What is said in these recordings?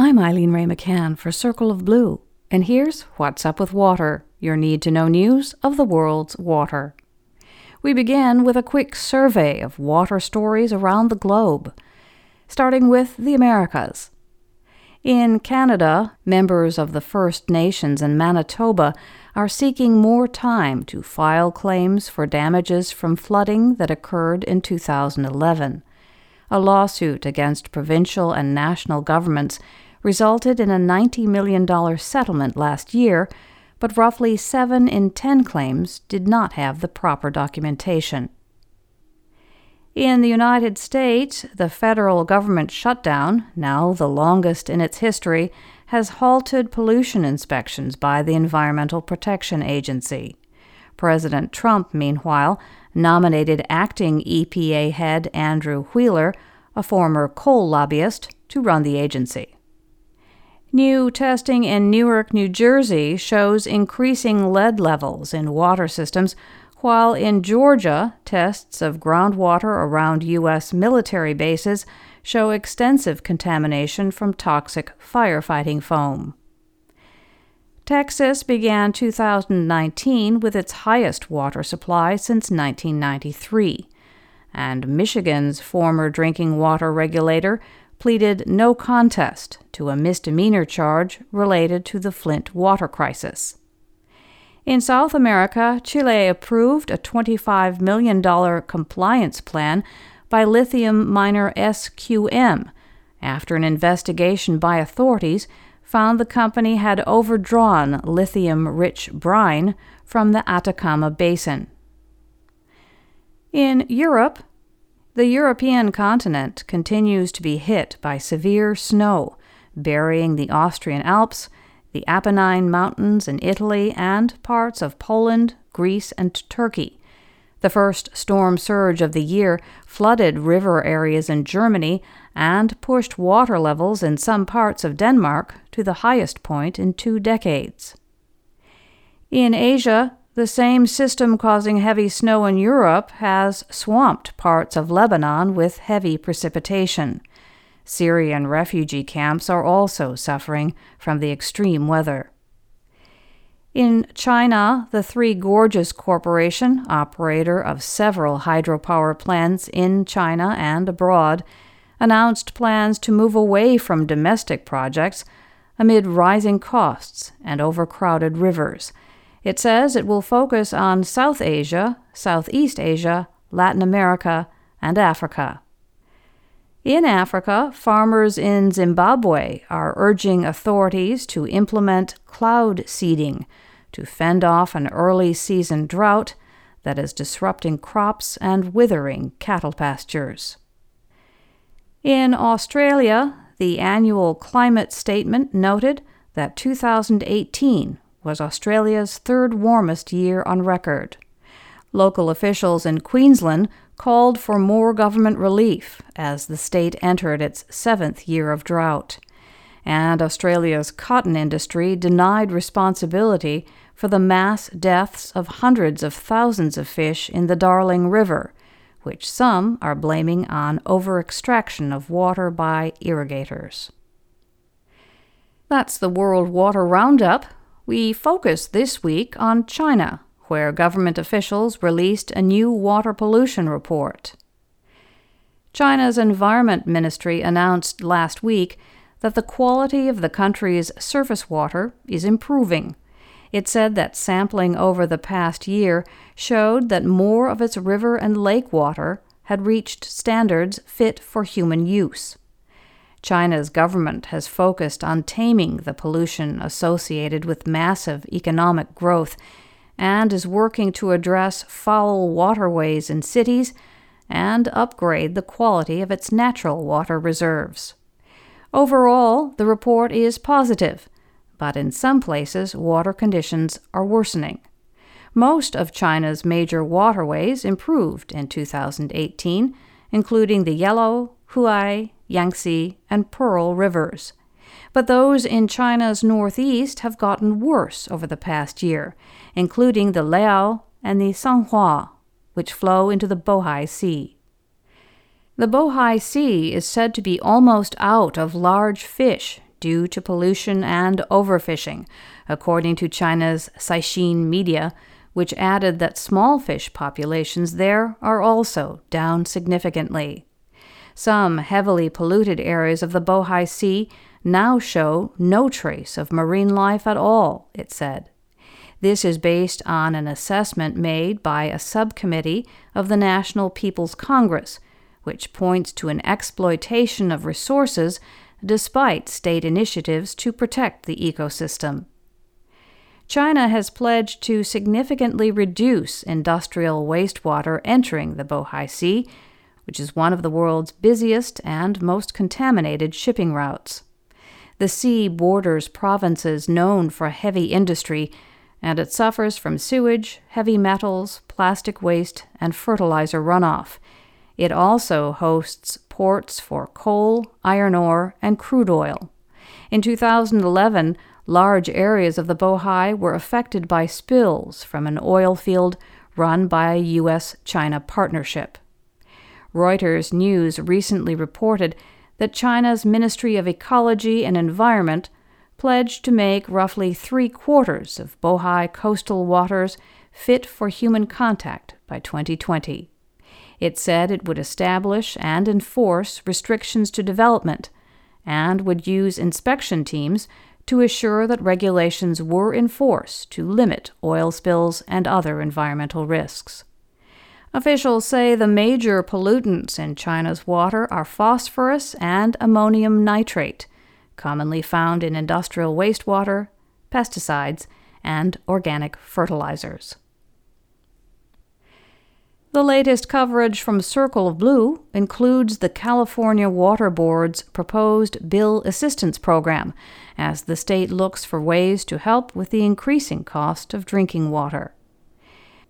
I'm Eileen Wray McCann for Circle of Blue, and here's What's Up with Water, your need to know news of the world's water. We begin with a quick survey of water stories around the globe, starting with the Americas. In Canada, members of the First Nations in Manitoba are seeking more time to file claims for damages from flooding that occurred in 2011. A lawsuit against provincial and national governments resulted in a $90 million settlement last year, but roughly 7 in 10 claims did not have the proper documentation. In the United States, the federal government shutdown, now the longest in its history, has halted pollution inspections by the Environmental Protection Agency. President Trump, meanwhile, nominated acting EPA head Andrew Wheeler, a former coal lobbyist, to run the agency. New testing in Newark, New Jersey shows increasing lead levels in water systems, while in Georgia, tests of groundwater around U.S. military bases show extensive contamination from toxic firefighting foam. Texas began 2019 with its highest water supply since 1993, and Michigan's former drinking water regulator pleaded no contest to a misdemeanor charge related to the Flint water crisis. In South America, Chile approved a $25 million compliance plan by lithium miner SQM after an investigation by authorities found the company had overdrawn lithium rich brine from the Atacama Basin. In Europe, the European continent continues to be hit by severe snow, burying the Austrian Alps, the Apennine Mountains in Italy, and parts of Poland, Greece, and Turkey. The first storm surge of the year flooded river areas in Germany and pushed water levels in some parts of Denmark to the highest point in two decades. In Asia, the same system causing heavy snow in Europe has swamped parts of Lebanon with heavy precipitation. Syrian refugee camps are also suffering from the extreme weather. In China, the Three Gorges Corporation, operator of several hydropower plants in China and abroad, announced plans to move away from domestic projects amid rising costs and overcrowded rivers it says it will focus on South Asia, Southeast Asia, Latin America, and Africa. In Africa, farmers in Zimbabwe are urging authorities to implement cloud seeding to fend off an early season drought that is disrupting crops and withering cattle pastures. In Australia, the annual climate statement noted that 2018 was Australia's third warmest year on record. Local officials in Queensland called for more government relief as the state entered its seventh year of drought. And Australia's cotton industry denied responsibility for the mass deaths of hundreds of thousands of fish in the Darling River, which some are blaming on over extraction of water by irrigators. That's the World Water Roundup. We focus this week on China, where government officials released a new water pollution report. China's Environment Ministry announced last week that the quality of the country's surface water is improving. It said that sampling over the past year showed that more of its river and lake water had reached standards fit for human use. China's government has focused on taming the pollution associated with massive economic growth and is working to address foul waterways in cities and upgrade the quality of its natural water reserves. Overall, the report is positive, but in some places water conditions are worsening. Most of China's major waterways improved in 2018, including the Yellow, Huai, Yangtze, and Pearl rivers. But those in China's northeast have gotten worse over the past year, including the Liao and the Songhua, which flow into the Bohai Sea. The Bohai Sea is said to be almost out of large fish due to pollution and overfishing, according to China's Caixin Media, which added that small fish populations there are also down significantly. Some heavily polluted areas of the Bohai Sea now show no trace of marine life at all, it said. This is based on an assessment made by a subcommittee of the National People's Congress, which points to an exploitation of resources despite state initiatives to protect the ecosystem. China has pledged to significantly reduce industrial wastewater entering the Bohai Sea, which is one of the world's busiest and most contaminated shipping routes. The sea borders provinces known for heavy industry, and it suffers from sewage, heavy metals, plastic waste, and fertilizer runoff. It also hosts ports for coal, iron ore, and crude oil. In 2011, large areas of the Bohai were affected by spills from an oil field run by a U.S. China partnership. Reuters News recently reported that China's Ministry of Ecology and Environment pledged to make roughly three quarters of Bohai coastal waters fit for human contact by 2020. It said it would establish and enforce restrictions to development and would use inspection teams to assure that regulations were enforced to limit oil spills and other environmental risks. Officials say the major pollutants in China's water are phosphorus and ammonium nitrate, commonly found in industrial wastewater, pesticides, and organic fertilizers. The latest coverage from Circle of Blue includes the California Water Board's proposed bill assistance program as the state looks for ways to help with the increasing cost of drinking water.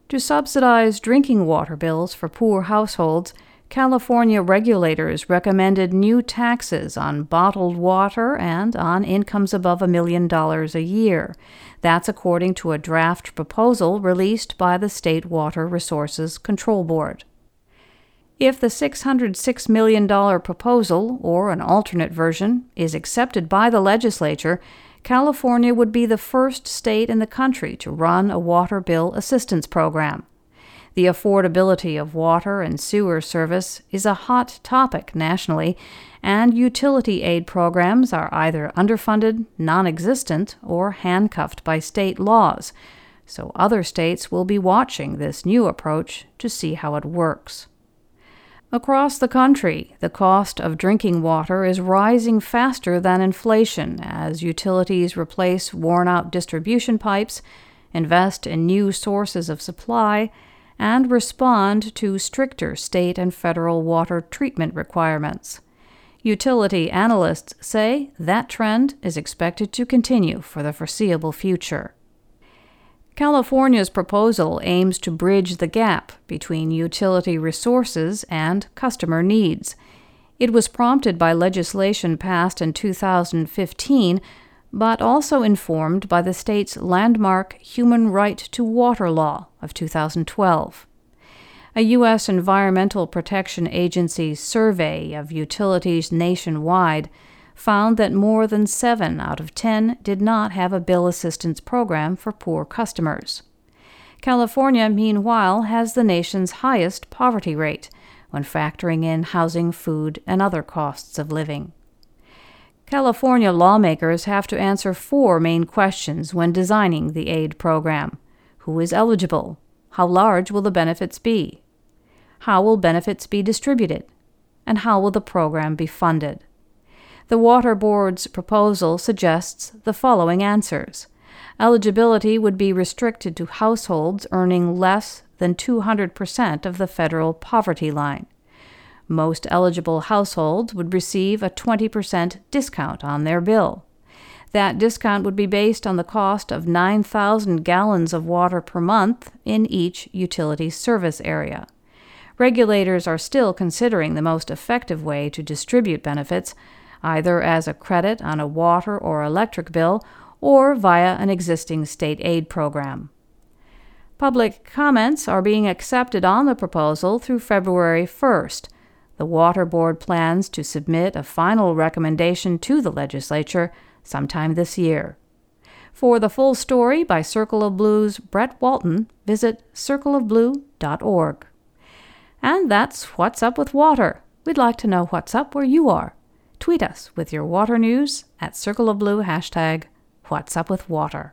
To subsidize drinking water bills for poor households, California regulators recommended new taxes on bottled water and on incomes above a million dollars a year. That's according to a draft proposal released by the State Water Resources Control Board. If the $606 million proposal, or an alternate version, is accepted by the legislature, California would be the first state in the country to run a water bill assistance program. The affordability of water and sewer service is a hot topic nationally, and utility aid programs are either underfunded, non existent, or handcuffed by state laws. So other states will be watching this new approach to see how it works. Across the country, the cost of drinking water is rising faster than inflation as utilities replace worn out distribution pipes, invest in new sources of supply, and respond to stricter state and federal water treatment requirements. Utility analysts say that trend is expected to continue for the foreseeable future. California's proposal aims to bridge the gap between utility resources and customer needs. It was prompted by legislation passed in 2015 but also informed by the state's landmark Human Right to Water Law of 2012. A U.S. Environmental Protection Agency survey of utilities nationwide found that more than 7 out of 10 did not have a bill assistance program for poor customers. California, meanwhile, has the nation's highest poverty rate when factoring in housing, food, and other costs of living. California lawmakers have to answer four main questions when designing the aid program Who is eligible? How large will the benefits be? How will benefits be distributed? And how will the program be funded? The Water Board's proposal suggests the following answers. Eligibility would be restricted to households earning less than 200% of the federal poverty line. Most eligible households would receive a 20% discount on their bill. That discount would be based on the cost of 9,000 gallons of water per month in each utility service area. Regulators are still considering the most effective way to distribute benefits, either as a credit on a water or electric bill or via an existing state aid program. Public comments are being accepted on the proposal through February 1st The Water Board plans to submit a final recommendation to the legislature sometime this year. For the full story by Circle of Blue's Brett Walton, visit circleofblue.org. And that's What's Up with Water. We'd like to know what's up where you are. Tweet us with your water news at Circle of Blue hashtag What's Up with Water.